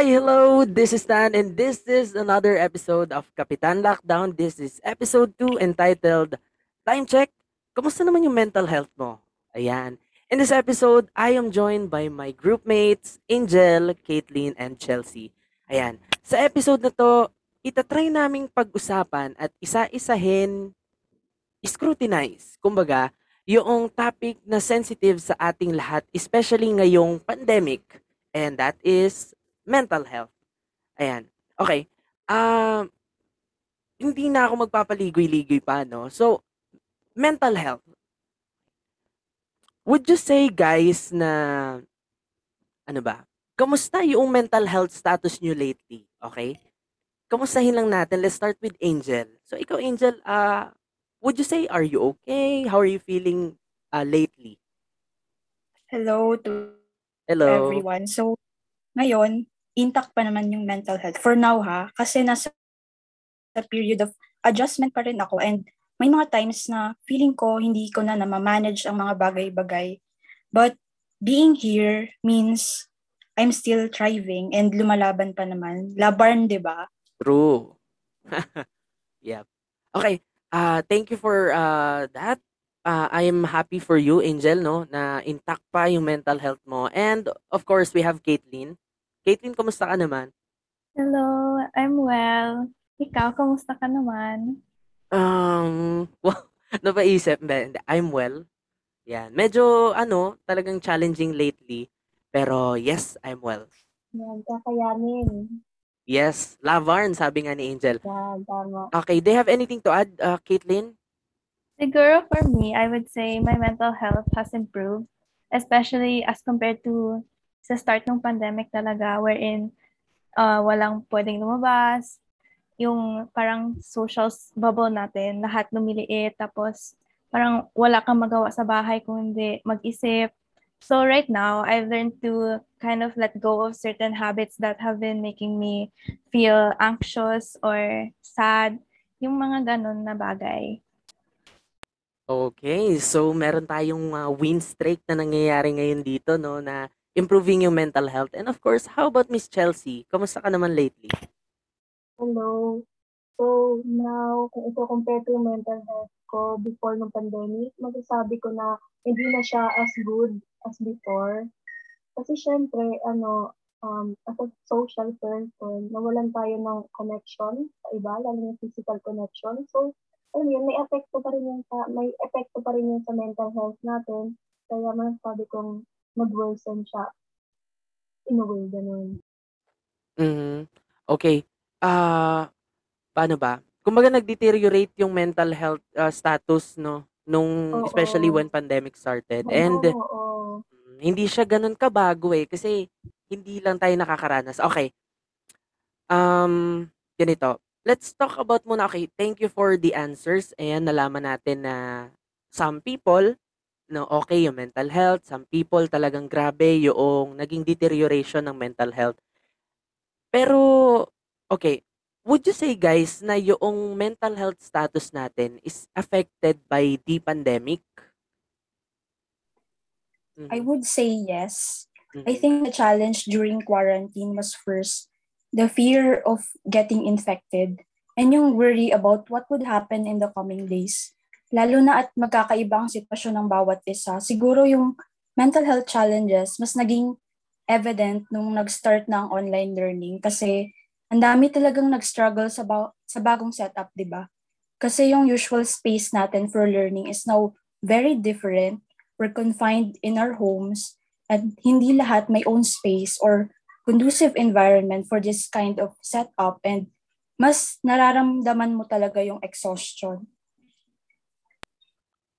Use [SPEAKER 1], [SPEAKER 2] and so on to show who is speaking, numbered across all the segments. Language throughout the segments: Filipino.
[SPEAKER 1] Hi, hello. This is Stan, and this is another episode of Kapitan Lockdown. This is episode 2 entitled Time Check. Kamusta naman yung mental health mo? Ayan. In this episode, I am joined by my group mates, Angel, Caitlin, and Chelsea. Ayan. Sa episode na to, itatry naming pag-usapan at isa-isahin scrutinize. Kumbaga, yung topic na sensitive sa ating lahat, especially ngayong pandemic, and that is mental health. Ayan. Okay. Um, hindi na ako magpapaligoy-ligoy pa, no? So, mental health. Would you say, guys, na, ano ba, kamusta yung mental health status nyo lately? Okay? Kamustahin lang natin. Let's start with Angel. So, ikaw, Angel, ah, would you say, are you okay? How are you feeling uh, lately?
[SPEAKER 2] Hello to
[SPEAKER 1] Hello.
[SPEAKER 2] everyone. So, ngayon, intact pa naman yung mental health. For now ha, kasi nasa sa period of adjustment pa rin ako and may mga times na feeling ko hindi ko na na-manage ang mga bagay-bagay. But being here means I'm still thriving and lumalaban pa naman. Laban, di ba?
[SPEAKER 1] True. yep. Okay. Uh, thank you for uh, that. Uh, I am happy for you, Angel, no, na intact pa yung mental health mo. And of course, we have Caitlin. Caitlin, kumusta ka naman?
[SPEAKER 3] Hello, I'm well. Ikaw, kamusta ka naman?
[SPEAKER 1] Um, well, napaisip, hindi, I'm well. Yan. Medyo, ano, talagang challenging lately. Pero yes, I'm well.
[SPEAKER 2] Yan, kakayanin.
[SPEAKER 1] Yes, Lavarn, sabi nga ni Angel.
[SPEAKER 2] Yan, tama.
[SPEAKER 1] Okay, do you have anything to add, uh, Caitlin?
[SPEAKER 3] Siguro for me, I would say my mental health has improved, especially as compared to sa start ng pandemic talaga, wherein uh, walang pwedeng lumabas, yung parang social bubble natin, lahat lumiliit, tapos parang wala kang magawa sa bahay kung hindi mag-isip. So right now, I've learned to kind of let go of certain habits that have been making me feel anxious or sad, yung mga ganun na bagay.
[SPEAKER 1] Okay, so meron tayong uh, win streak na nangyayari ngayon dito, no, na improving yung mental health. And of course, how about Miss Chelsea? Kamusta ka naman lately?
[SPEAKER 4] Hello. So now, kung ito compare ko yung mental health ko before ng pandemic, masasabi ko na hindi na siya as good as before. Kasi syempre, ano, um, as a social person, nawalan tayo ng connection sa iba, lalo yung physical connection. So, alam yun, may epekto pa rin yung sa, may epekto pa rin yung sa mental health natin. Kaya masasabi kong nag-worsen siya. In a way, ganun.
[SPEAKER 1] Mhm. Okay. Ah, paano ba? Kumbaga nag-deteriorate yung mental health uh, status, no? Nung, especially
[SPEAKER 4] Oo.
[SPEAKER 1] when pandemic started.
[SPEAKER 4] Oo,
[SPEAKER 1] And,
[SPEAKER 4] oo.
[SPEAKER 1] mm, hindi siya ganun kabago eh. Kasi, hindi lang tayo nakakaranas. Okay. Um, ganito. Let's talk about muna. Okay, thank you for the answers. Ayan, nalaman natin na some people, no, okay yung mental health. Some people talagang grabe yung naging deterioration ng mental health. Pero, okay, would you say guys na yung mental health status natin is affected by the pandemic?
[SPEAKER 2] I
[SPEAKER 1] Mhm.
[SPEAKER 2] would say yes. I
[SPEAKER 1] Mhm.
[SPEAKER 2] think the challenge during quarantine was first the fear of getting infected and yung worry about what would happen in the coming days. Lalo na at magkakaiba ang sitwasyon ng bawat isa. Siguro yung mental health challenges mas naging evident nung nag-start na online learning kasi ang dami talagang nag-struggle sa, ba- sa bagong setup, di ba? Kasi yung usual space natin for learning is now very different. We're confined in our homes at hindi lahat may own space or conducive environment for this kind of setup and mas nararamdaman mo talaga yung exhaustion.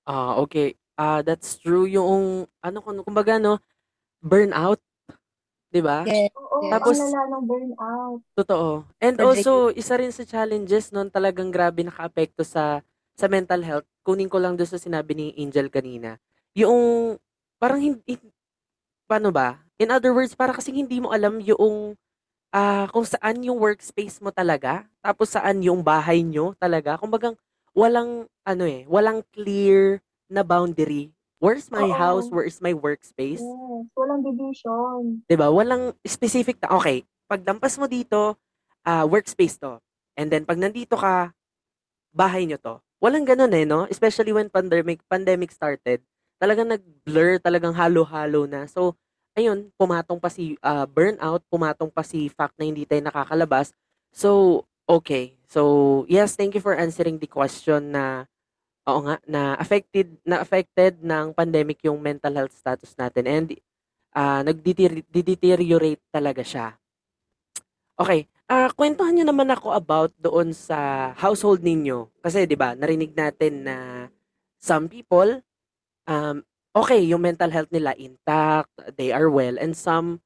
[SPEAKER 1] Ah, okay. Ah, that's true yung ano kung kumbaga no, burnout, 'di ba?
[SPEAKER 2] Yeah.
[SPEAKER 4] Oo,
[SPEAKER 1] Tapos-
[SPEAKER 4] ang lala ng burnout.
[SPEAKER 1] Totoo. And
[SPEAKER 2] Project-
[SPEAKER 1] also, isa rin sa challenges nun talagang grabe nakaapekto sa sa mental health. Kunin ko lang doon sa sinabi ni Angel kanina. Yung parang hindi paano ba? In other words, para kasi hindi mo alam yung ah kung saan yung workspace mo talaga, tapos saan yung bahay nyo talaga. Kumbagang walang ano eh, walang clear na boundary. Where's my
[SPEAKER 4] Oo.
[SPEAKER 1] house? Where is my workspace?
[SPEAKER 4] Yes, walang division.
[SPEAKER 1] 'Di ba? Walang specific na okay, paglampas mo dito, ah, workspace 'to. And then 'pag nandito ka, bahay niyo 'to. Walang gano'n, eh, 'no? Especially when pandemic pandemic started, talagang nag-blur, talagang halo-halo na. So, ayun, pumatong pa si, ah, burnout, pumatong pa si fact na hindi tayo nakakalabas. So, okey. So, yes, thank you for answering the question na oo nga, na affected na affected ng pandemic yung mental health status natin and, ah, nagdeteri de-deteriorate talaga siya. Okey, ah, kuwentuhan niyo naman ako about doon sa household ninyo. Kasi 'di ba, narinig natin na some people, um, okey yung mental health nila intact, they are well, and some,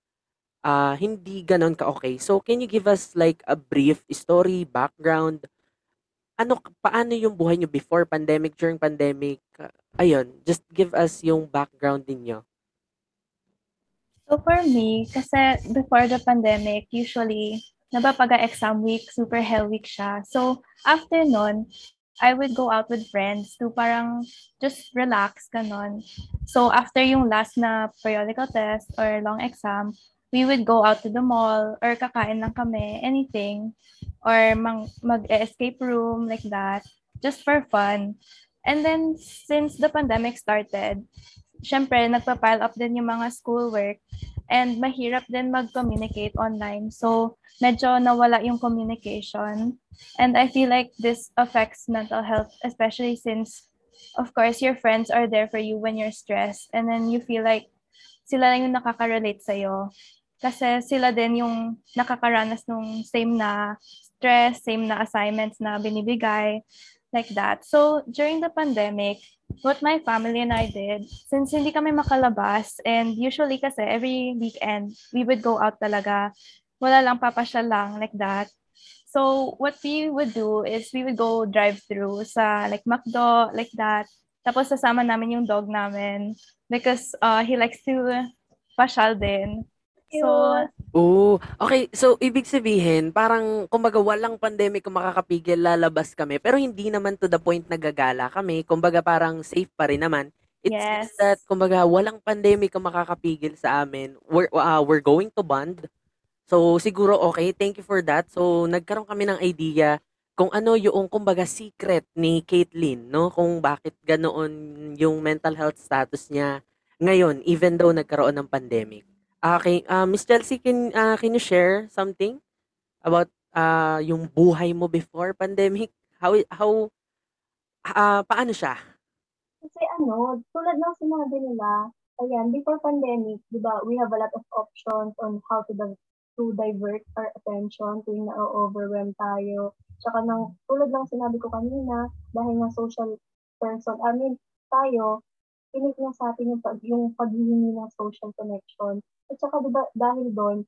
[SPEAKER 1] ah, hindi gano'n ka-okey. So, can you give us like a brief story, background? Ano paano yung buhay niyo before pandemic, during pandemic? Ayun, just give us yung background ninyo.
[SPEAKER 3] So for me, kasi before the pandemic, usually, napapaga-exam week, super hell week siya. So, after nun, I would go out with friends to parang just relax, gano'n. So, after yung last na periodical test or long exam, we would go out to the mall or kakain lang kami, anything. Or mang mag-e-escape room, like that, just for fun. And then, since the pandemic started, siyempre nagpa-pile up din yung mga schoolwork and mahirap din mag-communicate online. So, medyo nawala yung communication. And I feel like this affects mental health, especially since, of course, your friends are there for you when you're stressed. And then you feel like sila lang yung nakaka-relate sa'yo. Kasi sila din yung nakakaranas nung same na stress, same na assignments na binibigay, like that. So, during the pandemic, what my family and I did, since hindi kami makalabas, and usually kasi every weekend, we would go out talaga. Wala lang, papasyal lang, like that. So, what we would do is we would go drive-through sa like McDo, like that. Tapos sasama namin yung dog namin because uh, he likes to pasyal din. So,
[SPEAKER 1] Oh, okey. So, ibig sabihin parang kumbaga walang pandemic kung makakapigil, lalabas kami. Pero hindi naman to the point na gagala kami. Kumbaga parang safe pa rin naman. It's just
[SPEAKER 3] Yes.
[SPEAKER 1] that kumbaga walang pandemic kung makakapigil sa amin. We're, ah, we're going to bond. So, siguro okey, thank you for that. So, nagkaroon kami ng idea kung ano yung kumbaga secret ni Caitlyn 'no, kung bakit ganoon yung mental health status niya ngayon even though nagkaroon ng pandemic. Ah, okey, ah, Miss Chelsea, can, ah, can you share something about, ah, yung buhay mo before pandemic? How how ah, paano siya?
[SPEAKER 4] Kasi ano, tulad ng sinabi nila, ayan, before pandemic, 'di ba, we have a lot of options on how to to divert our attention tuwing na-o-overwhelm tayo. Tsaka ng tulad ng sinabi ko kanina, dahil nga social person, I mean, tayo, tinik na sa'tin yung pag yung paghihingi ng social connection. At saka 'di ba, dahil dun,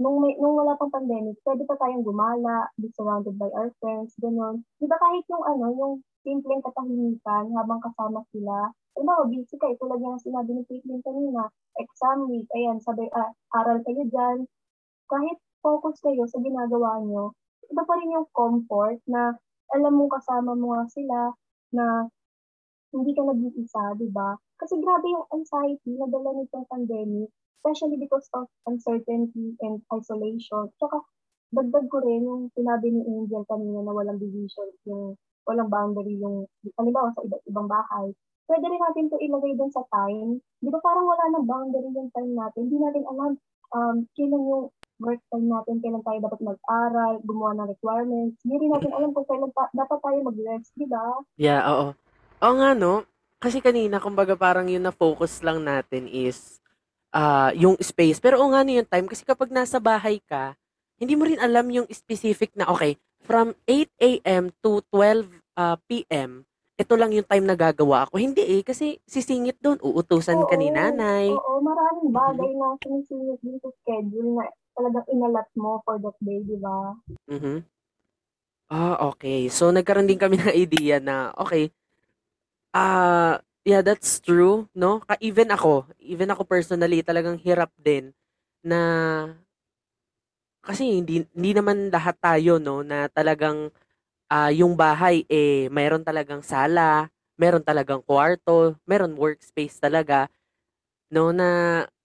[SPEAKER 4] nung may nung wala pang pandemic, puwede pa tayong gumala, be surrounded by our friends, gano'n. 'Di ba kahit yung ano, yung simpleng katahimikan habang kasama sila. Halimbawa, busy ka, eh, tulad nga ng sinabi ni Caitlyn kanina, exam week, ayan, sabay, ah, aral kayo diyan. Kahit focus kayo sa ginagawa niyo, iba pa rin yung comfort na alam mong kasama mo nga sila, na hindi ka nag-iisa, 'di ba? Kasi grabe yung anxiety na dala nitong pandemic, especially because of uncertainty and isolation. Tsaka dagdag ko rin yung sinabi ni Angel kanina na walang division, yung walang boundary yung halimbawa sa iba't ibang bahay. Puwede rin natin 'to ilagay dun sa time. 'Di ba parang wala ng boundary yung time natin, hindi natin alam, um, kailan yung work time natin, kailan tayo dapat mag-aral, gumawa ng requirements. Hindi rin natin alam kung kailan ta dapat tayo mag-rest, 'di ba?
[SPEAKER 1] Yeah, oo. Oo nga 'no, kasi kanina kumbaga parang yung na-focus lang natin is, ah, yung space. Pero oo nga 'no yung time kasi kapag nasa bahay ka, hindi mo rin alam yung specific na, okey, from 8 AM to 12, ah, PM, ito lang yung time na gagawa ako. Hindi, eh, kasi sisingit dun, uutusan ka ni
[SPEAKER 4] Oo,
[SPEAKER 1] nanay.
[SPEAKER 4] oo, maraming
[SPEAKER 1] Mhm.
[SPEAKER 4] bagay na sumisingit din sa schedule na talagang inalat mo for that day, 'di ba?
[SPEAKER 1] Mhm. Ah, okey. So, nagkaroon din kami ng idea na, okey, ah, yeah, that's true 'no, ka even ako, even ako personally talagang hirap din na kasi hindi hindi naman lahat tayo 'no, na talagang, ah, yung bahay, eh, meron talagang sala, meron talagang kwarto, meron workspace talaga 'no, na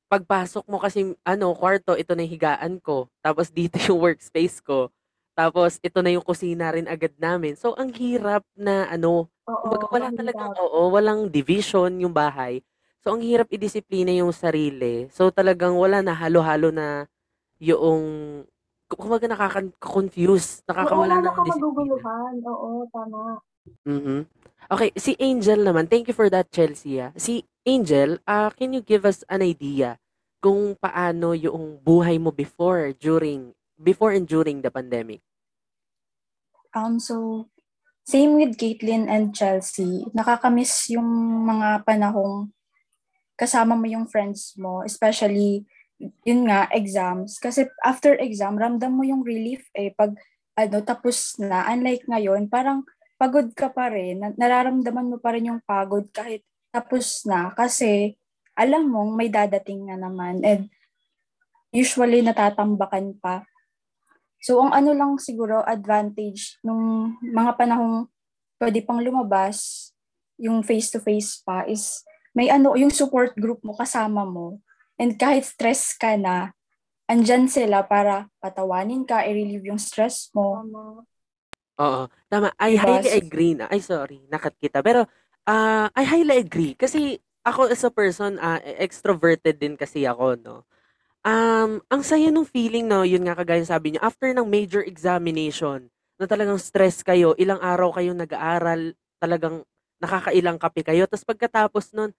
[SPEAKER 1] pagpasok mo kasi ano, kwarto, ito na yung higaan ko. Tapos dito yung workspace ko. Tapos ito na yung kusina rin agad namin. So ang hirap na ano,
[SPEAKER 4] Oo,
[SPEAKER 1] kumbaga wala
[SPEAKER 4] ang
[SPEAKER 1] talagang
[SPEAKER 4] hirap.
[SPEAKER 1] oo, walang division yung bahay. So ang hirap idisiplina yung sarili. So talagang wala na halo-halo na yung kumbaga nakaka-confuse,
[SPEAKER 4] Oo,
[SPEAKER 1] nakakawala
[SPEAKER 4] lalo
[SPEAKER 1] ng disiplina.
[SPEAKER 4] maguguluhan. Oo, tama.
[SPEAKER 1] Mhm. Okay, si Angel naman, thank you for that, Chelsea. ah. Si Angel, ah, can you give us an idea kung paano yung buhay mo before, during, before and during the pandemic?
[SPEAKER 2] Um, so, same with Caitlyn and Chelsea. Nakakamiss yung mga panahong kasama mo yung friends mo, especially, yun nga, exams. Kasi after exam, ramdam mo yung relief eh. Pag ano, tapos na, unlike ngayon, parang pagod ka pa rin. Na- Nararamdaman mo pa rin yung pagod kahit tapos na. Kasi alam mong may dadating na naman. And usually natatambakan pa. So, ang ano lang siguro advantage nung mga panahong pwede pang lumabas, yung face-to-face pa, is may ano, yung support group mo kasama mo. And kahit stress ka na, andyan sila para patawanin ka, i-relieve yung stress mo.
[SPEAKER 1] Oo, tama. I
[SPEAKER 2] Diba?
[SPEAKER 1] highly agree na. Ay, sorry, nakat kita. Pero, ah, I highly agree. Kasi, ako as a person, ah, extroverted din kasi ako, no? Um, ang saya nung feeling, no, yun nga kagaya ng sabi niyo, after ng major examination, na talagang stress kayo, ilang araw kayo nag-aaral, talagang nakakailang kape kayo, tapos pagkatapos nun,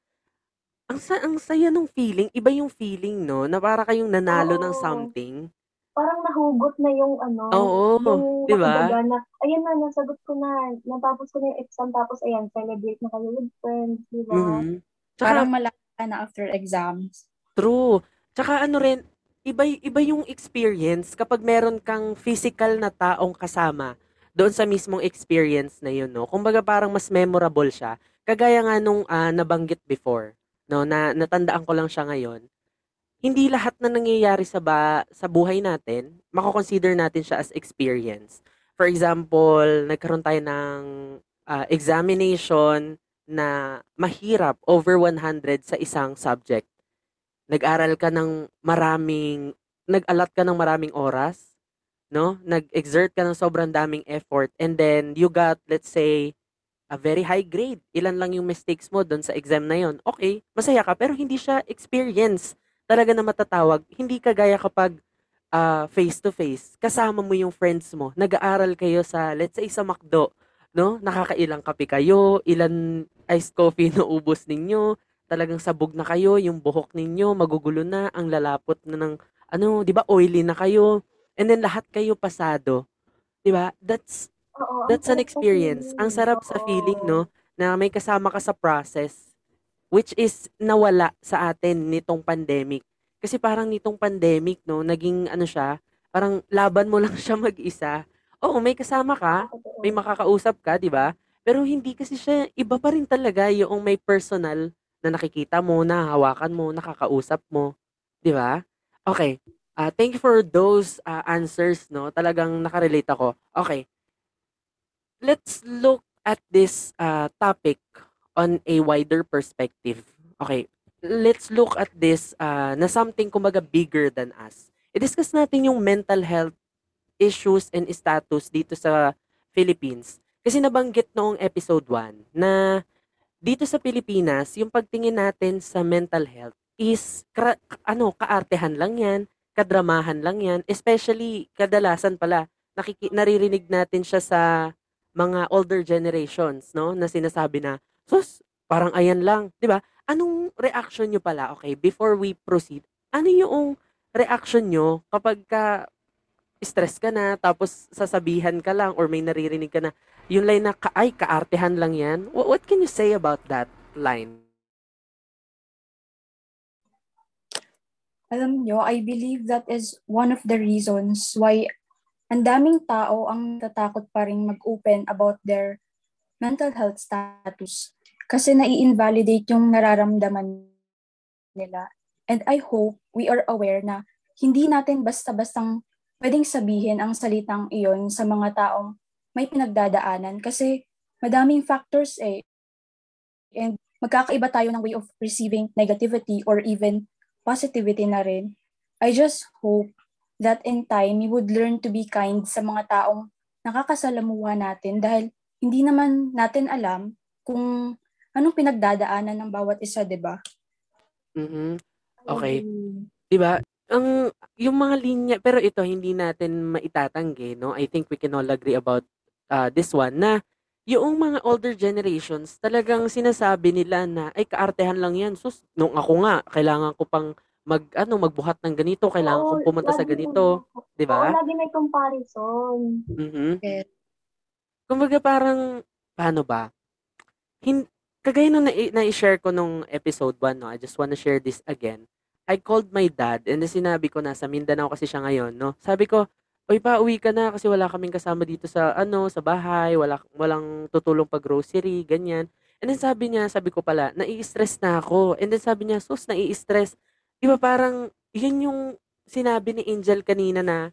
[SPEAKER 1] ang, sa ang saya nung feeling, iba yung feeling, no, na para kayong nanalo ng
[SPEAKER 4] Oo.
[SPEAKER 1] something.
[SPEAKER 4] Parang nahugot na yung ano,
[SPEAKER 1] Oo,
[SPEAKER 4] yung
[SPEAKER 1] di ba?
[SPEAKER 4] nakabaga na, ayan na, nasagot ko na, natapos ko na yung exam, tapos ayan, celebrate na kayo with friends, di ba?
[SPEAKER 1] Mhm. Tsaka,
[SPEAKER 2] Parang malaki ka na after exams.
[SPEAKER 1] True. Tsaka ano rin, iba, iba yung experience kapag meron kang physical na taong kasama doon sa mismong experience na yun, no? Kumbaga parang mas memorable siya. Kagaya nga nung ah, nabanggit before, no? Na natandaan ko lang siya ngayon. Hindi lahat na nangyayari sa ba, sa buhay natin, mako-consider natin siya as experience. For example, nagkaroon tayo ng ah, examination na mahirap over 100 sa isang subject nag-aral ka ng maraming, nag-allot ka ng maraming oras, no? Nag-exert ka ng sobrang daming effort, and then you got, let's say, a very high grade. Ilan lang yung mistakes mo doon sa exam na yon. Okay, masaya ka, pero hindi siya experience talaga na matatawag. Hindi kagaya kapag ah, face-to-face, kasama mo yung friends mo, nag-aaral kayo sa, let's say, sa McDo, no? Nakakailang kape kayo, ilan iced coffee na ubos ninyo, talagang sabog na kayo, yung buhok ninyo magugulo na, ang lalapot na ng ano, 'di ba, oily na kayo. And then lahat kayo pasado. 'Di ba? That's
[SPEAKER 4] Oo,
[SPEAKER 1] that's an experience. Ang sarap sa feeling, no, na may kasama ka sa process which is nawala sa atin nitong pandemic. Kasi parang nitong pandemic, no, naging ano siya, parang laban mo lang siya mag-isa. Oo, may kasama ka, may makakausap ka, 'di ba? Pero hindi kasi siya iba pa rin talaga yung may personal na nakikita mo, nahahawakan mo, nakakausap mo, 'di ba? Okay. Ah, thank you for those ah, answers, no? Talagang nakarelate ako. Okay. Let's look at this ah, topic on a wider perspective. Okay. Let's look at this ah, na something kumbaga bigger than us. I-discuss natin yung mental health issues and status dito sa Philippines. Kasi nabanggit noong episode 1 na dito sa Pilipinas, yung pagtingin natin sa mental health is kra- ano, kaartehan lang 'yan, kadramahan lang 'yan, especially kadalasan pala nakiki- naririnig natin siya sa mga older generations, no, na sinasabi na, sus, parang ayan lang, 'di ba? Anong reaction nyo pala? Okay, before we proceed, ano yung reaction nyo kapag ka stress ka na, tapos sasabihan ka lang or may naririnig ka na, yung line na, ka, ay, kaartehan lang yan. What, can you say about that line?
[SPEAKER 2] Alam nyo, I believe that is one of the reasons why ang daming tao ang natatakot pa rin mag-open about their mental health status kasi nai-invalidate yung nararamdaman nila. And I hope we are aware na hindi natin basta-bastang pwedeng sabihin ang salitang iyon sa mga taong may pinagdadaanan kasi madaming factors eh. And magkakaiba tayo ng way of receiving negativity or even positivity na rin. I just hope that in time, we would learn to be kind sa mga taong nakakasalamuha natin dahil hindi naman natin alam kung anong pinagdadaanan ng bawat isa, di ba?
[SPEAKER 1] Mhm. Okay.
[SPEAKER 4] Agree.
[SPEAKER 1] 'Di ba? Ang yung mga linya pero ito hindi natin maitatanggi, no? I think we can all agree about uh, this one na yung mga older generations talagang sinasabi nila na ay kaartehan lang 'yan. Sus, nung ako nga kailangan ko pang mag ano magbuhat ng ganito, kailangan
[SPEAKER 4] Oo,
[SPEAKER 1] kong pumunta sa ganito, 'di
[SPEAKER 4] Oo,
[SPEAKER 1] ba?
[SPEAKER 4] lagi may comparison.
[SPEAKER 1] Mhm.
[SPEAKER 2] Yes.
[SPEAKER 1] Kumbaga parang paano ba? Hin kagaya nung na-share ko nung episode 1, no? I just wanna share this again. I called my dad and sinabi ko na sa Mindanao kasi siya ngayon, no? Sabi ko, "Uy, pa, uwi ka na kasi wala kaming kasama dito sa ano, sa bahay, wala walang tutulong pag grocery, ganyan." And then sabi niya, sabi ko pala, nai-stress na ako. And then sabi niya, sus, nai-stress. Di ba parang, yun yung sinabi ni Angel kanina na,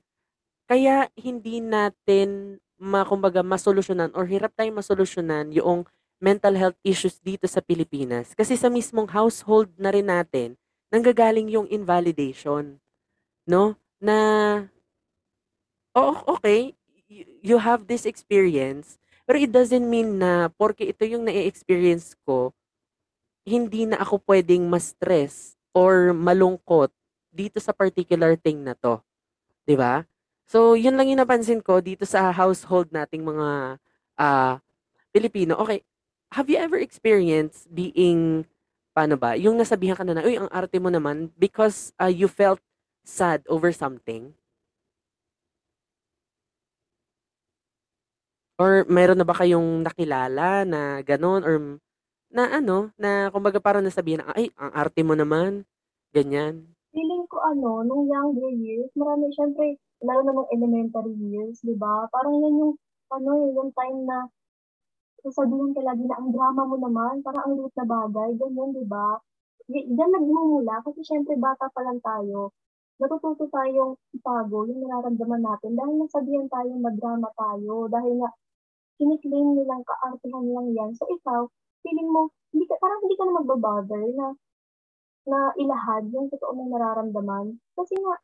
[SPEAKER 1] kaya hindi natin makumbaga masolusyonan or hirap tayong masolusyonan yung mental health issues dito sa Pilipinas. Kasi sa mismong household na rin natin, nanggagaling yung invalidation. No? Na, oh, okay, you have this experience, pero it doesn't mean na porke ito yung na-experience ko, hindi na ako pwedeng ma-stress or malungkot dito sa particular thing na to. 'Di ba? So, yun lang yung napansin ko dito sa household nating mga ah, Pilipino. Okay, have you ever experienced being, paano ba, yung nasabihan ka na na, uy, ang arte mo naman because ah, you felt sad over something? Or meron na ba kayong nakilala na ganun or na ano, na kumbaga parang nasabihan na, ay, ang arte mo naman, ganyan.
[SPEAKER 4] Feeling ko ano, nung younger years, marami syempre, lalo na nung elementary years, di ba? Parang yan yung, ano, yun, yung time na sasabihin ka lagi na ang drama mo naman, parang ang liit na bagay, ganyan, di ba? Diyan nagmumula, kasi syempre bata pa lang tayo. Natututo tayong itago yung nararamdaman natin dahil nasabihan tayong madrama tayo, dahil nga kiniklaim nilang kaartihan lang yan. So ikaw, feeling mo, hindi ka, parang hindi ka na magbabother na na ilahad yung totoo mong nararamdaman. Kasi nga,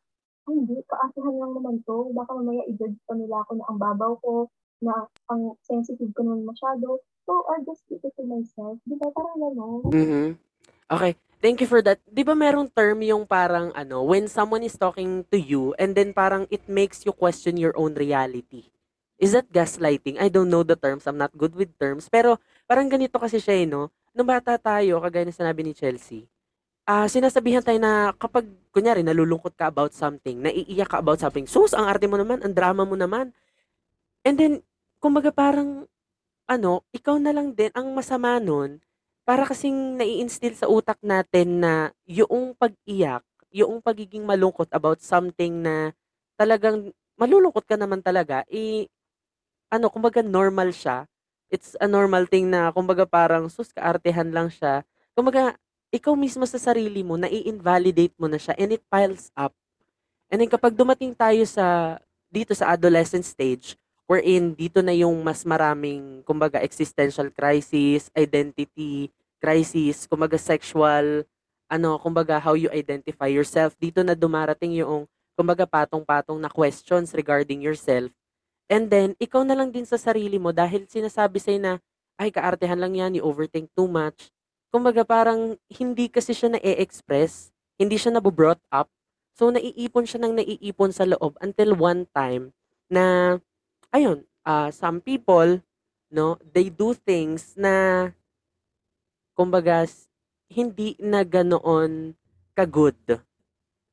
[SPEAKER 4] hindi, kaartihan lang naman to. Baka mamaya i-judge pa nila ako na ang babaw ko, na ang sensitive ko naman masyado. So, I'll just keep it to myself. Di ba? Parang gano'n.
[SPEAKER 1] Mhm. Okay. Thank you for that. 'Di ba merong term yung parang ano, when someone is talking to you and then parang it makes you question your own reality. Is that gaslighting? I don't know the terms. I'm not good with terms. Pero parang ganito kasi siya, eh, no? Nung bata tayo, kagaya na sinabi ni Chelsea, ah sinasabihan tayo na kapag, kunyari, nalulungkot ka about something, naiiyak ka about something, sus, ang arte mo naman, ang drama mo naman. And then, kumbaga parang, ano, ikaw na lang din, ang masama nun, para kasing nai-instill sa utak natin na yung pag-iyak, yung pagiging malungkot about something na talagang malulungkot ka naman talaga, eh, ano, kumbaga normal siya. It's a normal thing na, kumbaga parang, sus, kaartehan lang siya. Kumbaga, ikaw mismo sa sarili mo, nai-invalidate mo na siya and it piles up. And then kapag dumating tayo sa, dito sa adolescent stage, wherein dito na yung mas maraming, kumbaga, existential crisis, identity crisis, kumbaga sexual, ano, kumbaga how you identify yourself. Dito na dumarating yung, kumbaga, patong-patong na questions regarding yourself. And then, ikaw na lang din sa sarili mo dahil sinasabi sa'yo na, ay, kaartehan lang yan, you overthink too much. Kumbaga, parang hindi kasi siya na-e-express, hindi siya nabobrought up. So, naiipon siya ng naiipon sa loob until one time na, ayun, ah, some people, no, they do things na, kumbaga, hindi na ganoon ka-good.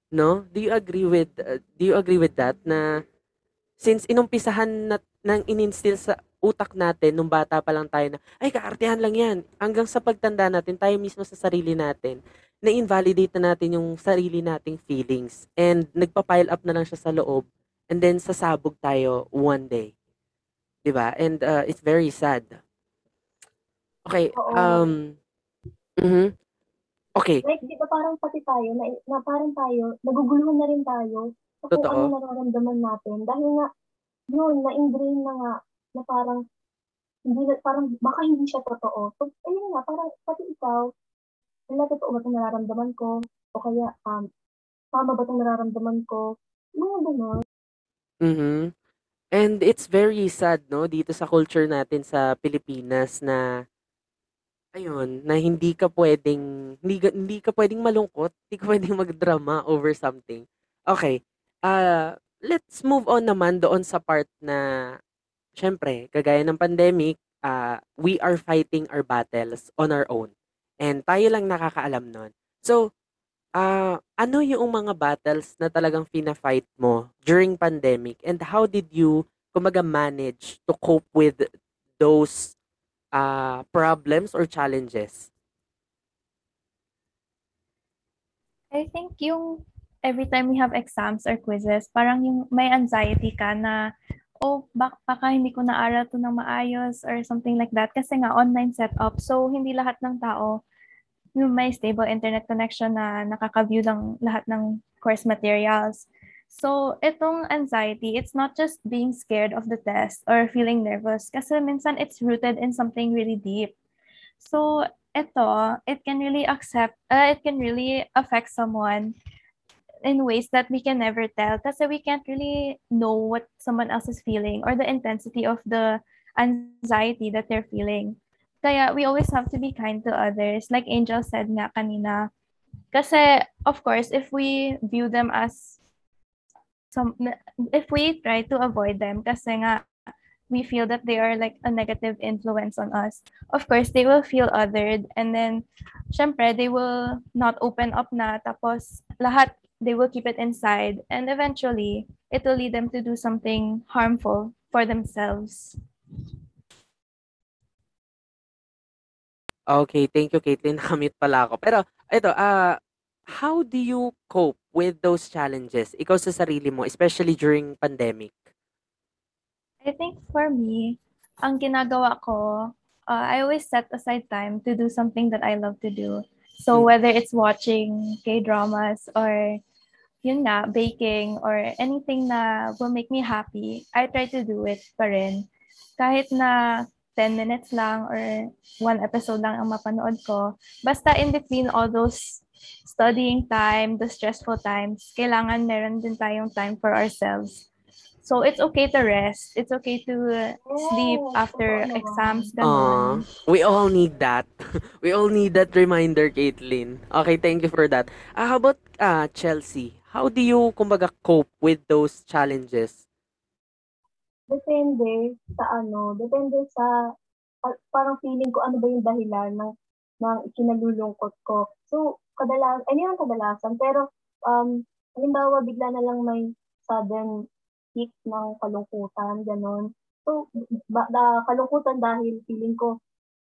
[SPEAKER 1] No? Do you agree with, uh, do you agree with that na since inumpisahan na nang ininstill sa utak natin nung bata pa lang tayo na, ay, kaartehan lang yan. Hanggang sa pagtanda natin, tayo mismo sa sarili natin, na-invalidate na natin yung sarili nating feelings. And nagpa-pile up na lang siya sa loob. And then sasabog tayo one day. 'Di ba? And uh, it's very sad. Okay,
[SPEAKER 4] Oo.
[SPEAKER 1] um, mhm. Okay,
[SPEAKER 4] Like, di ba parang pati tayo, na, na parang tayo, naguguluhan na rin tayo sa kung
[SPEAKER 1] Totoo.
[SPEAKER 4] ano nararamdaman natin. Dahil nga, yun, na-ingrain na nga, na parang, hindi na, parang, baka hindi siya totoo. So, ayun nga, parang, pati ikaw, wala totoo ba itong nararamdaman ko? O kaya, um, tama ba itong nararamdaman ko? Mga ganon.
[SPEAKER 1] Mhm. And it's very sad, no, dito sa culture natin sa Pilipinas na ayun, na hindi ka pwedeng hindi ka, hindi ka pwedeng malungkot, hindi ka pwedeng magdrama over something. Okay. Uh, let's move on naman doon sa part na syempre, kagaya ng pandemic, uh, we are fighting our battles on our own. And tayo lang nakakaalam nun. So, uh, ano yung mga battles na talagang fina-fight mo during pandemic and how did you kumaga manage to cope with those uh, problems or challenges?
[SPEAKER 3] I think yung every time we have exams or quizzes, parang yung may anxiety ka na oh, bak baka hindi ko naaral to ng maayos or something like that kasi nga online setup. So, hindi lahat ng tao yung may stable internet connection na nakaka-view ng lahat ng course materials. So, itong anxiety, it's not just being scared of the test or feeling nervous kasi minsan it's rooted in something really deep. So, ito, it can really accept, uh, it can really affect someone in ways that we can never tell kasi we can't really know what someone else is feeling or the intensity of the anxiety that they're feeling. Kaya we always have to be kind to others. Like Angel said nga kanina. Kasi, of course, if we view them as some, if we try to avoid them, kasi nga, we feel that they are like a negative influence on us. Of course, they will feel othered and then, syempre, they will not open up na. Tapos, lahat they will keep it inside and eventually it will lead them to do something harmful for themselves.
[SPEAKER 1] Okay, thank you, Caitlin. Nakamute pala ako. Pero, ito, uh, how do you cope with those challenges? Ikaw sa sarili mo, especially during pandemic?
[SPEAKER 3] I think for me, ang ginagawa ko, uh, I always set aside time to do something that I love to do. So
[SPEAKER 1] Hmm.
[SPEAKER 3] whether it's watching K-dramas or yun nga, baking or anything na will make me happy, I try to do it pa rin. Kahit na 10 minutes lang or one episode lang ang mapanood ko. Basta in between all those studying time, the stressful times, kailangan meron din tayong time for ourselves. So it's okay to rest. It's okay to sleep
[SPEAKER 4] Oh,
[SPEAKER 3] after exams, ganun.
[SPEAKER 1] we all need that. we all need that reminder, Caitlin. Okay, thank you for that. Ah, how about uh, Chelsea? How do you, kumbaga, cope with those challenges?
[SPEAKER 4] Depende sa ano, depende sa, pa- parang feeling ko ano ba yung dahilan ng, ng ikinalulungkot ko. So, kadalasan, ay hindi naman kadalasan, pero, um, halimbawa, bigla na lang may sudden hit ng kalungkutan, ganon. So, ba, da, kalungkutan dahil feeling ko,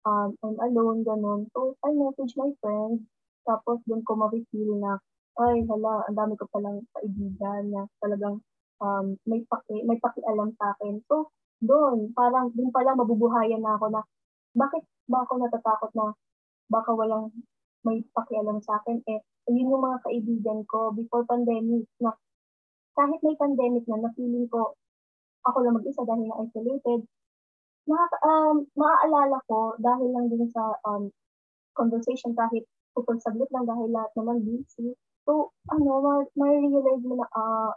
[SPEAKER 4] um, I'm alone, ganon. So, I message my friend, tapos doon ko ma-feel na, ay, hala, ang dami ko palang kaibigan na talagang um, may paki, may pakialam sa akin. So, doon, parang, doon pa lang mabubuhayan na ako na, bakit ba ako natatakot na baka walang may pakialam sa akin? Eh, yun yung mga kaibigan ko before pandemic na kahit may pandemic na, na feeling ko ako lang mag-isa dahil na isolated, nakaka, um, maaalala ko dahil lang din sa um, conversation kahit kupag saglit lang dahil lahat naman busy. So, ano, ma- ma-realize mo na, ah,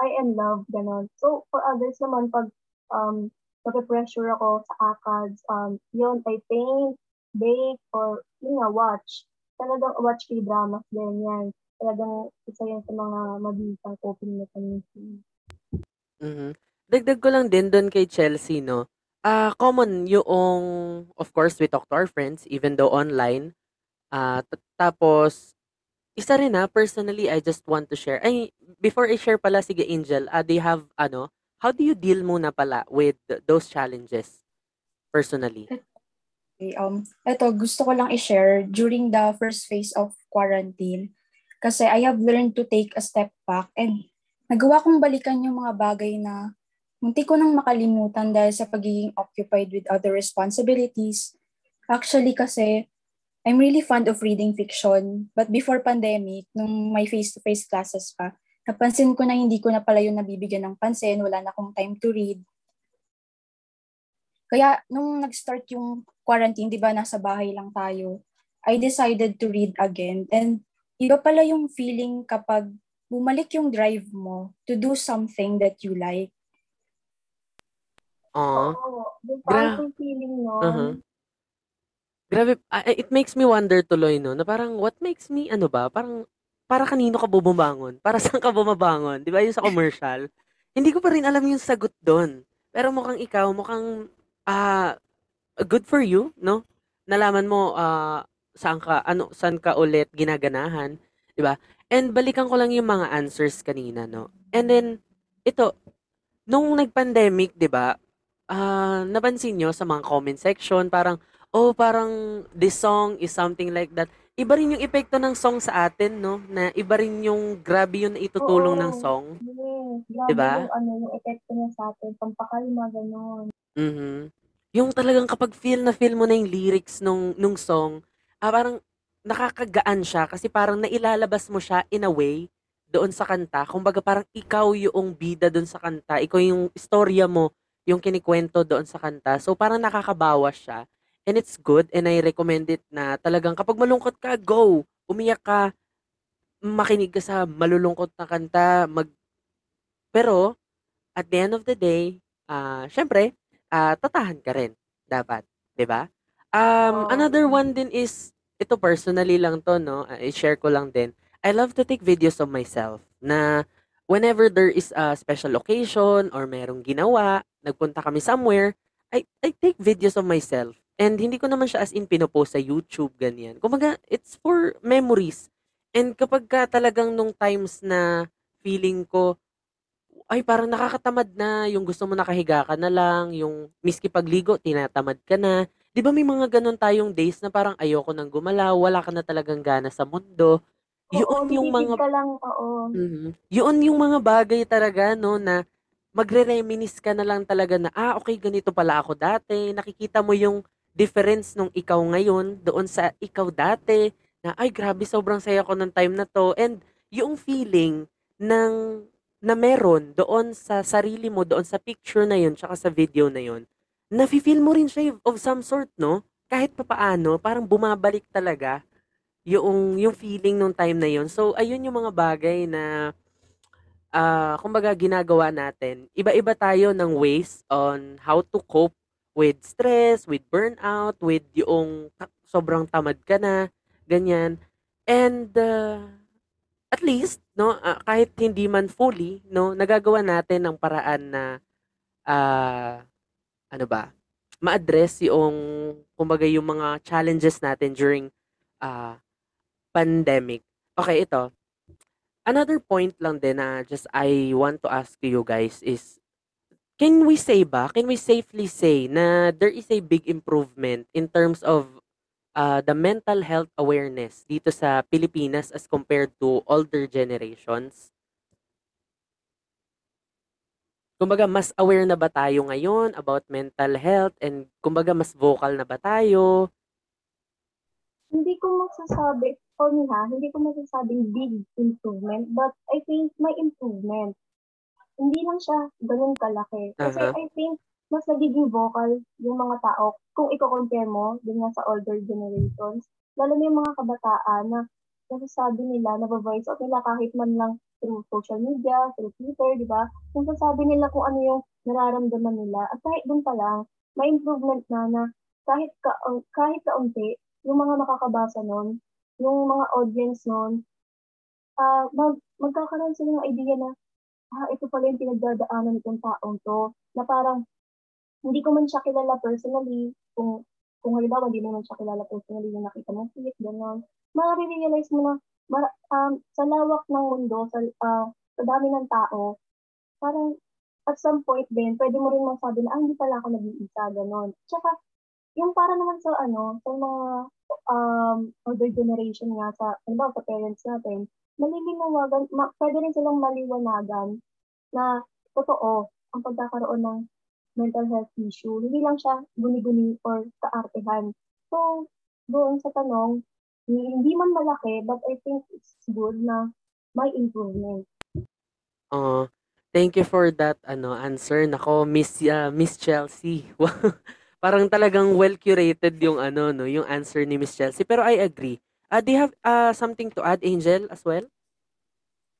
[SPEAKER 4] I am loved, ganon. So, for others naman, pag um, nape-pressure ako sa ACADS, um, yun, I paint, bake, or, yun nga, watch. Talagang watch K-dramas din yan. Talagang isa yan sa mga mabisang coping mechanism.
[SPEAKER 1] Mhm. Dagdag ko lang din doon kay Chelsea, no? Ah, common yung, of course, we talk to our friends, even though online. T- tapos, isa rin na, personally, I just want to share. Ay, before I share pala, sige, Angel, ah, do you have, ano, how do you deal muna pala with th- those challenges, personally?
[SPEAKER 2] Okay, um, ito, gusto ko lang i-share during the first phase of quarantine. Kasi I have learned to take a step back and nagawa kong balikan yung mga bagay na munti ko nang makalimutan dahil sa pagiging occupied with other responsibilities. Actually kasi, I'm really fond of reading fiction. But before pandemic, nung may face-to-face classes pa, napansin ko na hindi ko na pala yung nabibigyan ng pansin, wala na akong time to read. Kaya nung nag-start yung quarantine, di ba, nasa bahay lang tayo, I decided to read again. And iba pala yung feeling kapag bumalik yung drive mo to do something that you like.
[SPEAKER 1] Aw.
[SPEAKER 4] Oo. Yung
[SPEAKER 1] Gra-
[SPEAKER 4] parang feeling nun.
[SPEAKER 1] Uh-huh. Grabe, it makes me wonder tuloy, no? Na parang, what makes me, ano ba? Parang, para kanino ka bumabangon? Para saan ka bumabangon? Di ba yung sa commercial? Hindi ko pa rin alam yung sagot doon. Pero mukhang ikaw, mukhang, ah, good for you, no? Nalaman mo, ah, saan ka, ano, saan ka ulit ginaganahan, di ba? And balikan ko lang yung mga answers kanina, no? And then, ito, nung nag-pandemic, di ba, ah, napansin nyo sa mga comment section, parang, oh, parang this song is something like that. Iba rin yung epekto ng song sa atin, no? Na iba rin yung grabe yung naitutulong ng
[SPEAKER 4] Oo.
[SPEAKER 1] song.
[SPEAKER 4] Yes. Grabe
[SPEAKER 1] Diba?
[SPEAKER 4] yung ano, yung epekto niya sa atin. Pampakalma, gano'n.
[SPEAKER 1] Mhm. Yung talagang kapag feel na feel mo na yung lyrics nung nung song, ah, parang nakakagaan siya kasi parang nailalabas mo siya in a way doon sa kanta. Kumbaga parang ikaw yung bida doon sa kanta, ikaw yung istorya mo, yung kinikwento doon sa kanta. So parang nakakabawas siya. And it's good and I recommend it na talagang kapag malungkot ka, go! Umiyak ka, makinig ka sa malulungkot na kanta, mag pero at the end of the day, ah, syempre, ah, tatahan ka rin dapat, ba? Um,
[SPEAKER 4] Oo.
[SPEAKER 1] another one din is ito personally lang 'to, no? ah, i-share ko lang din. I love to take videos of myself na whenever there is a special occasion or merong ginawa, nagpunta kami somewhere, I I take videos of myself. And hindi ko naman siya as in pinopost sa YouTube ganyan. Kumbaga, it's for memories. And kapag ka talagang nung times na feeling ko ay parang nakakatamad na, yung gusto mo nakahiga ka na lang, yung miski pagligo, tinatamad ka na. 'Di ba may mga ganun tayong days na parang ayoko nang gumalaw, wala ka na talagang gana sa mundo.
[SPEAKER 4] Oo,
[SPEAKER 1] Yun yung mga
[SPEAKER 4] ka lang, oo.
[SPEAKER 1] Mhm. Yun yung mga bagay talaga 'no na magre-reminisce ka na lang talaga na, ah, okay ganito pala ako dati. Nakikita mo yung difference nung ikaw ngayon doon sa ikaw dati na, ay grabe sobrang saya ko ng time na 'to. And yung feeling ng na meron doon sa sarili mo, doon sa picture na yun, tsaka sa video na yun, nafi-feel mo rin siya of some sort, no? Kahit papaano, parang bumabalik talaga yung yung feeling nung time na yun. So, ayun yung mga bagay na ah, kumbaga ginagawa natin. Iba-iba tayo ng ways on how to cope with stress, with burnout, with yung sobrang tamad ka na, ganyan. And uh, at least, no, ah, kahit hindi man fully, no, nagagawa natin ng paraan na ah, ano ba, ma-address yung kumbaga yung mga challenges natin during ah, pandemic. Okay, ito. Another point lang din na just I want to ask you guys is can we say ba, can we safely say na there is a big improvement in terms of uh, the mental health awareness dito sa Pilipinas as compared to older generations? Kumbaga, mas aware na ba tayo ngayon about mental health and kumbaga, mas vocal na ba tayo?
[SPEAKER 4] Hindi ko masasabi, for me ha, hindi ko masasabing big improvement, but I think may improvement. Hindi lang siya ganun kalaki. Kasi
[SPEAKER 1] Aha.
[SPEAKER 4] I think mas nagiging vocal yung mga tao kung i-compare mo din nga sa older generations. Lalo na yung mga kabataan na nasasabi nila, na-voice out nila kahit man lang through social media, through Twitter, di ba? Nasasabi nila kung ano yung nararamdaman nila. At kahit dun pa lang, may improvement na na kahit ka, kahit kaunti, yung mga makakabasa nun, yung mga audience nun, ah mag, magkakaroon sila ng idea na, ah, ito pala yung pinagdadaanan nitong taong to, na parang, hindi ko man siya kilala personally, kung, kung halimbawa, hindi mo man siya kilala personally, na nakita mo tweet, gano'n, marirealize mo na, mara, um, sa lawak ng mundo, sa, ah, sa dami ng tao, parang, at some point din, pwede mo rin masabi na, ah, hindi pala ako nag-iisa, gano'n. Tsaka, yung para naman sa ano, sa mga um, older generation nga, sa, ano sa parents natin, malilinawagan, ma, pwede rin silang maliwanagan na totoo ang pagkakaroon ng mental health issue. Hindi lang siya guni-guni or kaartehan. So, doon sa tanong, hindi man malaki, but I think it's good na may improvement.
[SPEAKER 1] Oh, thank you for that ano answer. Nako, Miss ah, Miss Chelsea. Parang talagang well curated yung ano no, yung answer ni Miss Chelsea. Pero I agree. Uh, do you have uh, something to add, Angel, as well?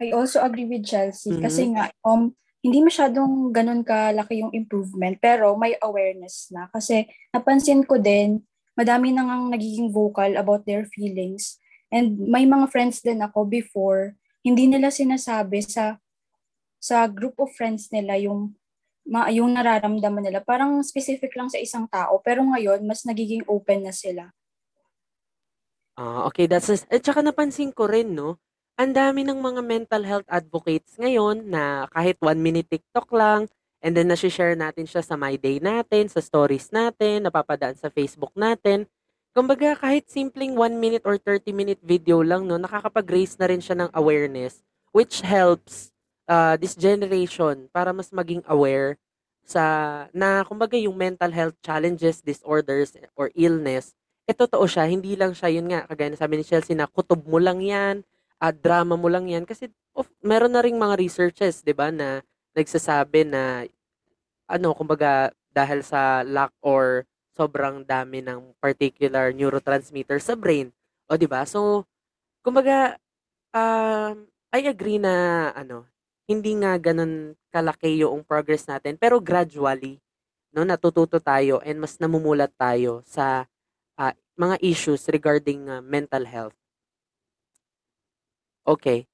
[SPEAKER 2] I also agree with Chelsea.
[SPEAKER 1] Mhm.
[SPEAKER 2] kasi nga um hindi masyadong ganun kalaki yung improvement pero may awareness na. Kasi napansin ko din madami na ngang nagiging vocal about their feelings. And may mga friends din ako before hindi nila sinasabi sa sa group of friends nila yung ma, yung nararamdaman nila. Parang specific lang sa isang tao. Pero ngayon mas nagiging open na sila
[SPEAKER 1] Ah, okay, that's just, at saka napansin ko rin, no? Ang dami ng mga mental health advocates ngayon na kahit one minute TikTok lang, and then nasi-share natin siya sa My Day natin, sa stories natin, napapadaan sa Facebook natin. Kumbaga, kahit simpleng one minute or 30 minute video lang, no, nakakapag-raise na rin siya ng awareness, which helps uh, this generation para mas maging aware sa, na kumbaga yung mental health challenges, disorders, or illness, eh totoo siya, hindi lang siya, yun nga, kagaya na sabi ni Chelsea na kutob mo lang yan, at drama mo lang yan. Kasi of, meron na ring mga researches, di ba, na nagsasabi na, ano, kumbaga, dahil sa lack or sobrang dami ng particular neurotransmitter sa brain. O, di ba? So, kumbaga, um, I agree na, ano, hindi nga ganun kalaki yung progress natin, pero gradually, no, natututo tayo and mas namumulat tayo sa mga issues regarding ah, mental health. Okay.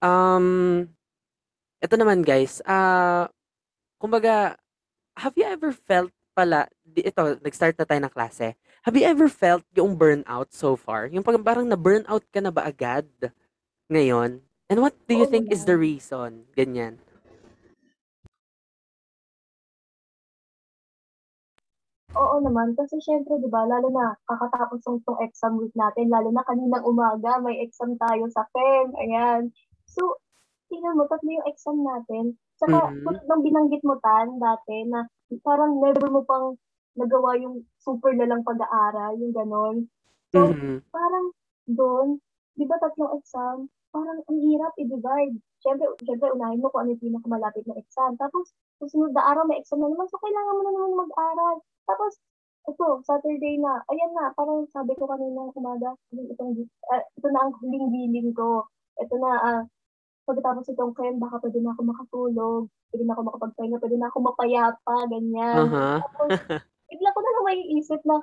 [SPEAKER 1] Um, ito naman guys, ah, kumbaga, have you ever felt pala, ito, nag-start na tayo ng klase. Have you ever felt yung burnout so far? Yung pag parang na-burnout ka na ba agad ngayon? And what do you
[SPEAKER 4] Oo
[SPEAKER 1] think is the reason? Ganyan.
[SPEAKER 4] Oo naman, kasi syempre, di ba, lalo na kakatapos ng itong exam week natin, lalo na kaninang umaga, may exam tayo sa FEM, ayan. So, tingnan mo, tatlo yung exam natin. Tsaka,
[SPEAKER 1] Mhm.
[SPEAKER 4] tulad ng binanggit mo, Tan, dati, na parang never mo pang nagawa yung super lalang pag-aaral, yung ganon. So,
[SPEAKER 1] Mhm.
[SPEAKER 4] parang doon, di ba tatlong exam, parang ang hirap i-divide. Siyempre, siyempre unahin mo kung ano yung pinakamalapit na exam. Tapos, susunod na araw may exam na naman, so kailangan mo na naman mag-aral. Tapos, ito, Saturday na, ayan na, parang sabi ko kanina umaga, itong, ah, ito na ang huling giling ko. Ito na, ah, pagkatapos itong Ken, baka pwede na ako makatulog, pwede na ako makapagpahinga, pwede na ako mapayapa, ganyan.
[SPEAKER 1] Aha.
[SPEAKER 4] Tapos, bigla ko na lang maiisip na,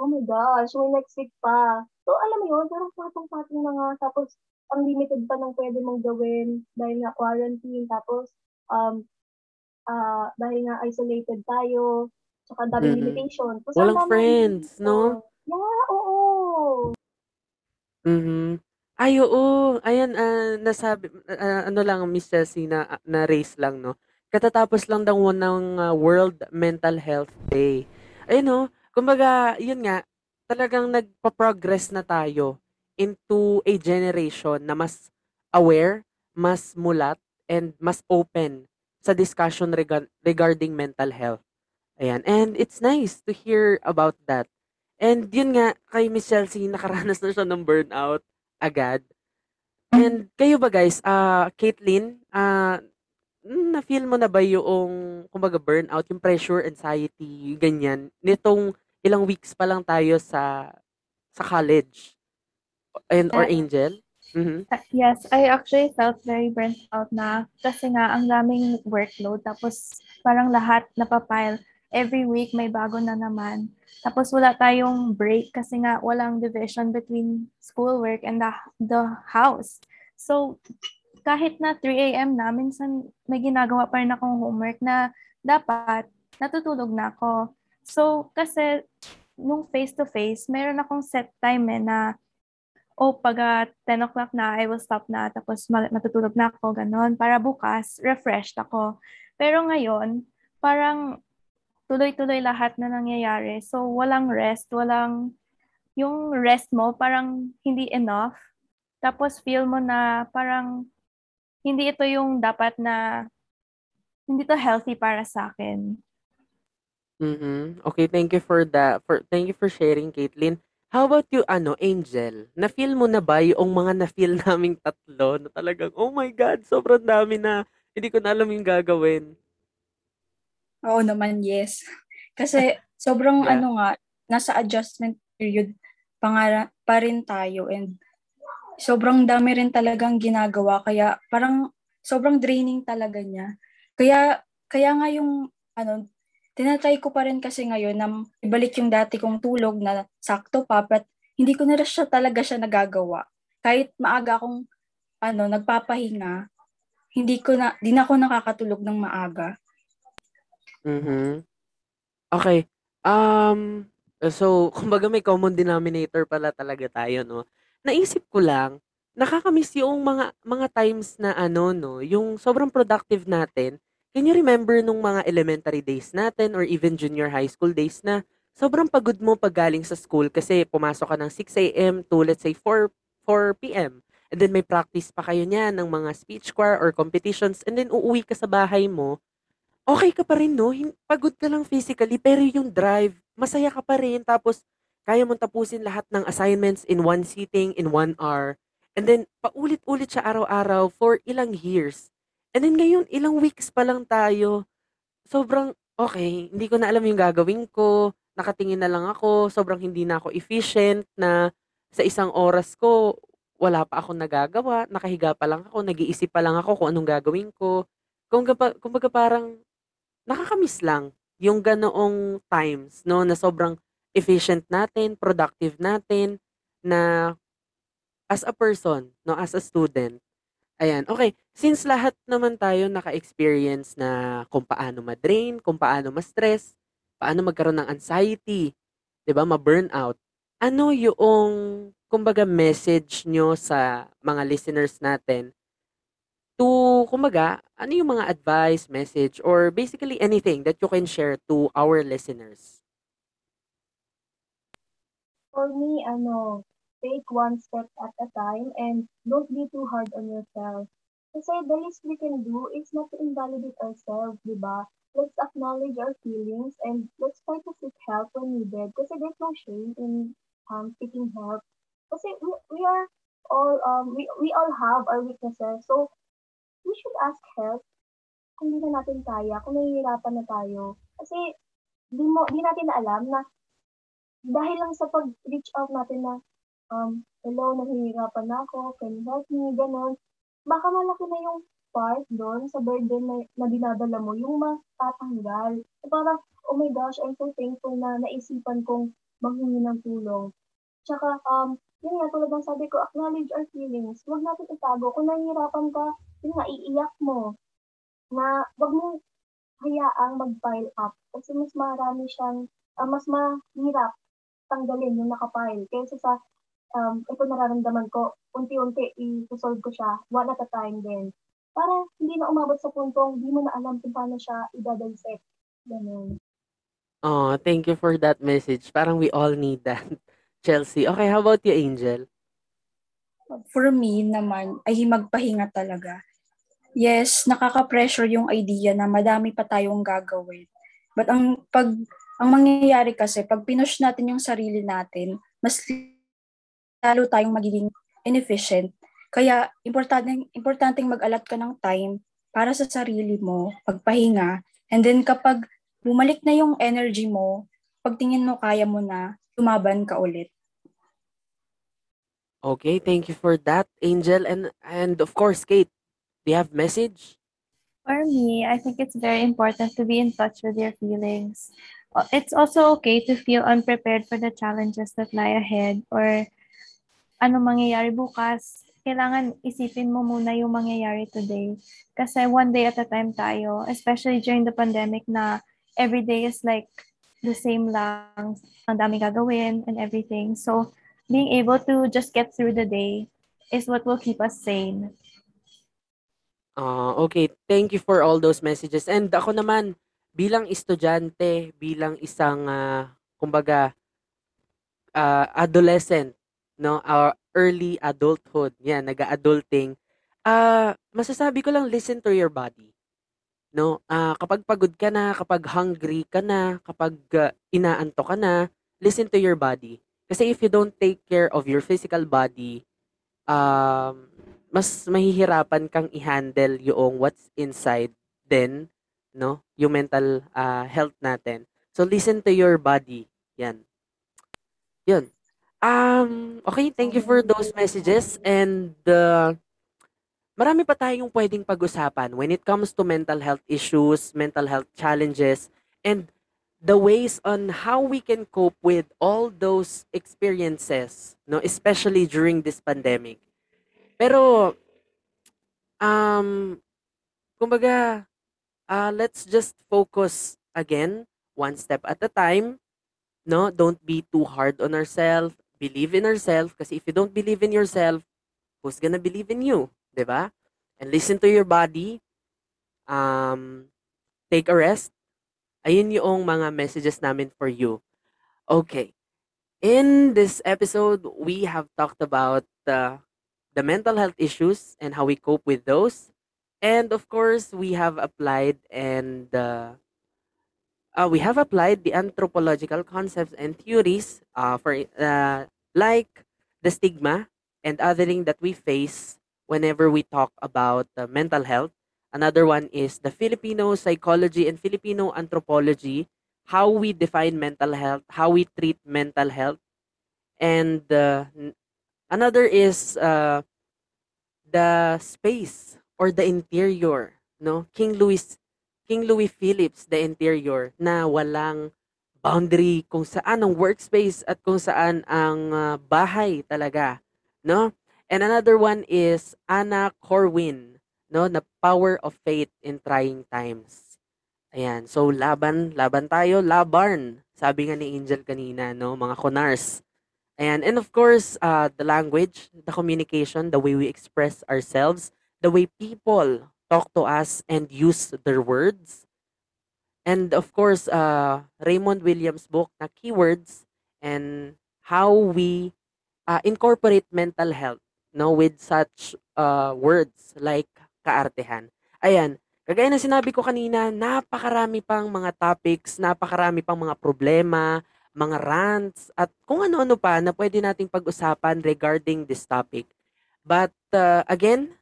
[SPEAKER 4] oh my gosh, may next week pa. So, alam mo yun, parang patong-patong na nga. Tapos, ang limited pa ng pwede mong gawin dahil nga quarantine. Tapos, um, ah dahil nga isolated tayo, tsaka ang daming
[SPEAKER 1] Mhm.
[SPEAKER 4] limitation. Tapos,
[SPEAKER 1] Walang friends,
[SPEAKER 4] limitation.
[SPEAKER 1] no?
[SPEAKER 4] Yeah, oo.
[SPEAKER 1] Mhm. Ay, oo. Ayan, ah, nasabi, ah, ano lang, Miss Chelsea, na, na race lang, no? Katatapos lang daw ng ah, World Mental Health Day. Ayun, no? Kumbaga, yun nga, talagang nagpa-progress na tayo into a generation na mas aware, mas mulat, and mas open sa discussion rega- regarding mental health. Ayan. And it's nice to hear about that. And yun nga, kay Miss Chelsea, nakaranas na siya ng burnout agad. And kayo ba guys, ah Caitlyn, ah na-feel mo na ba yung, kumbaga, burnout, yung pressure, anxiety, ganyan, nitong ilang weeks pa lang tayo sa sa college? And, or. Angel? Mhm.
[SPEAKER 3] Uh, Yes, I actually felt very burnt out na kasi nga ang daming workload tapos parang lahat napapile. Every week may bago na naman. Tapos wala tayong break kasi nga walang division between schoolwork and the, the house. So kahit na 3 a.m. na, minsan may ginagawa pa rin akong homework na dapat natutulog na ako. So kasi nung face-to-face, meron akong set time eh na o pag ah, 10 o'clock na, I will stop na, tapos ma- matutulog na ako, ganon, para bukas, refreshed ako. Pero ngayon, parang tuloy-tuloy lahat na nangyayari. So, walang rest, walang, yung rest mo, parang hindi enough. Tapos, feel mo na parang hindi ito yung dapat na, hindi to healthy para sa akin.
[SPEAKER 1] Mhm. Okay, thank you for that. For thank you for sharing, Caitlyn. How about you, ano, Angel? Na-feel mo na ba yung mga na-feel naming tatlo na talagang, oh my God, sobrang dami na. Hindi ko na alam yung gagawin.
[SPEAKER 2] Oo naman, yes. Kasi sobrang
[SPEAKER 1] Yeah.
[SPEAKER 2] ano nga, nasa adjustment period pangara pa rin tayo and sobrang dami rin talagang ginagawa kaya parang sobrang draining talaga niya. Kaya kaya nga yung ano tinatry ko pa rin kasi ngayon na ibalik yung dati kong tulog na sakto pa but hindi ko na siya talaga siya nagagawa. Kahit maaga akong ano nagpapahinga, hindi ko na di na ako nakakatulog ng maaga.
[SPEAKER 1] Mhm. Okay. Um, so kumbaga may common denominator pala talaga tayo, 'no? Naisip ko lang, nakakamiss yung mga mga times na ano, 'no, yung sobrang productive natin. Can you remember nung mga elementary days natin or even junior high school days na sobrang pagod mo pag galing sa school kasi pumasok ka ng 6 AM to let's say 4 4 PM. And then may practice pa kayo niyan ng mga speech choir or competitions and then uuwi ka sa bahay mo Okey ka pa rin 'no, pagod ka lang physically pero yung drive, masaya ka pa rin tapos kaya mong tapusin lahat ng assignments in one sitting, in one hour. And then paulit-ulit siya araw-araw for ilang years. And then ngayon ilang weeks pa lang tayo, sobrang okey, hindi ko na alam yung gagawin ko, nakatingin na lang ako, sobrang hindi na ako efficient na sa isang oras ko wala pa akong nagagawa, nakahiga pa lang ako, nag-iisip pa lang ako kung anong gagawin ko. Pa kumbaga parang Nakaka-miss lang yung ganoong times 'no, na sobrang efficient natin, productive natin, na as a person 'no, as a student. Ayan, okey. Since lahat naman tayo naka-experience na kung paano ma-drain, kung paano ma-stress, paano magkaroon ng anxiety, 'di ba, ma-burnout. Ano yoong kumbaga message niyo sa mga listeners natin To kumbaga, ano yung mga advice, message, or basically anything that you can share to our listeners?
[SPEAKER 4] For me, ano, take one step at a time and don't be too hard on yourself. Kasi the least we can do is not to invalidate ourselves, di ba? Let's acknowledge our feelings and let's try to seek help when needed. Kasi there's no shame in um, seeking help. Kasi we, we are all, um, we, we all have our weaknesses. So, we should ask help kung di na natin kaya, kung nahihirapan na tayo. Kasi di mo di natin na alam na dahil lang sa pag-reach out natin na um, hello, nahihirapan na ako, can you help me, ganon. Baka malaki na yung part doon sa burden na, na dinadala mo, yung matatanggal. So, parang, oh my gosh, I'm so thankful na naisipan kong manghingi ng tulong. Tsaka, um, yun nga, tulad ng sabi ko, acknowledge our feelings. Huwag natin itago. Kung nahihirapan ka, yun nga, iiyak mo. Na, wag mo hayaang mag-pile up. Kasi mas marami siyang, uh, mas mahirap tanggalin yung nakapile. Kaysa sa, um, ito nararamdaman ko, unti-unti, i-solve ko siya, one at a time din. Para hindi na umabot sa puntong, hindi mo na alam kung paano siya i-dissect. Ganun.
[SPEAKER 1] Oh, thank you for that message. Parang we all need that. Chelsea. Okay, how about you, Angel?
[SPEAKER 2] For me naman ay magpahinga talaga. Yes, nakaka-pressure yung idea na madami pa tayong gagawin. But ang pag ang mangyayari kasi pag pinush natin yung sarili natin, mas lalo tayong magiging inefficient. Kaya importante importanteng mag-alat ka ng time para sa sarili mo, pagpahinga, and then kapag bumalik na yung energy mo, pagtingin mo kaya mo na, lumaban ka ulit.
[SPEAKER 1] Okay, thank you for that, Angel. And and of course, Kate, do you have message?
[SPEAKER 3] For me, I think it's very important to be in touch with your feelings. Uh, It's also okay to feel unprepared for the challenges that lie ahead or ano mangyayari bukas. Kailangan isipin mo muna yung mangyayari today. Kasi one day at a time tayo, especially during the pandemic na every day is like the same lang, ang dami gagawin and everything. So, being able to just get through the day is what will keep us sane.
[SPEAKER 1] Ah, okay. Thank you for all those messages. And ako naman, bilang estudyante, bilang isang, ah, kumbaga, ah, adolescent, no, or early adulthood, yan, nag-a-adulting, ah, masasabi ko lang, listen to your body. No, ah, kapag pagod ka na, kapag hungry ka na, kapag ah, inaantok ka na, listen to your body. Kasi if you don't take care of your physical body, um, mas mahihirapan kang i-handle yung what's inside then, no? Yung mental ah, health natin. So listen to your body. Yan. Yun. Um, okay, thank you for those messages and uh, marami pa tayong pwedeng pag-usapan when it comes to mental health issues, mental health challenges, and the ways on how we can cope with all those experiences, no, especially during this pandemic. Pero um kumbaga uh, let's just focus again one step at a time, no? Don't be too hard on ourselves. Believe in ourselves kasi if you don't believe in yourself, who's gonna believe in you? ba? And listen to your body. Um, take a rest. Ayun yung mga messages namin for you. Okay. In this episode, we have talked about uh, the mental health issues and how we cope with those. And of course, we have applied and uh, uh, we have applied the anthropological concepts and theories uh, for uh, like the stigma and othering that we face whenever we talk about uh, mental health. Another one is the Filipino psychology and Filipino anthropology, how we define mental health, how we treat mental health. And uh, another is uh, the space or the interior, no? King Louis King Louis Phillips, the interior na walang boundary kung saan ang workspace at kung saan ang ah, bahay talaga, no? And another one is Anna Corwin, no, na power of faith in trying times. Ayan, so laban, laban tayo, labarn. Sabi nga ni Angel kanina, no, mga konars. Ayan, and of course, uh, the language, the communication, the way we express ourselves, the way people talk to us and use their words. And of course, uh, Raymond Williams' book na Keywords and how we uh, incorporate mental health no with such uh, words like kaartehan. Ayan, kagaya ng sinabi ko kanina, napakarami pang mga topics, napakarami pang mga problema, mga rants, at kung ano-ano pa na pwede nating pag-usapan regarding this topic. But uh, again,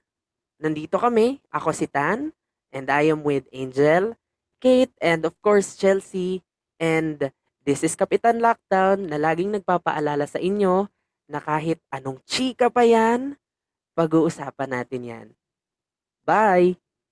[SPEAKER 1] nandito kami. Ako si Tan, and I am with Angel, Kate, and of course, Chelsea. And this is Kapitan Lockdown na laging nagpapaalala sa inyo na kahit anong chika pa yan, pag-uusapan natin yan. Bye!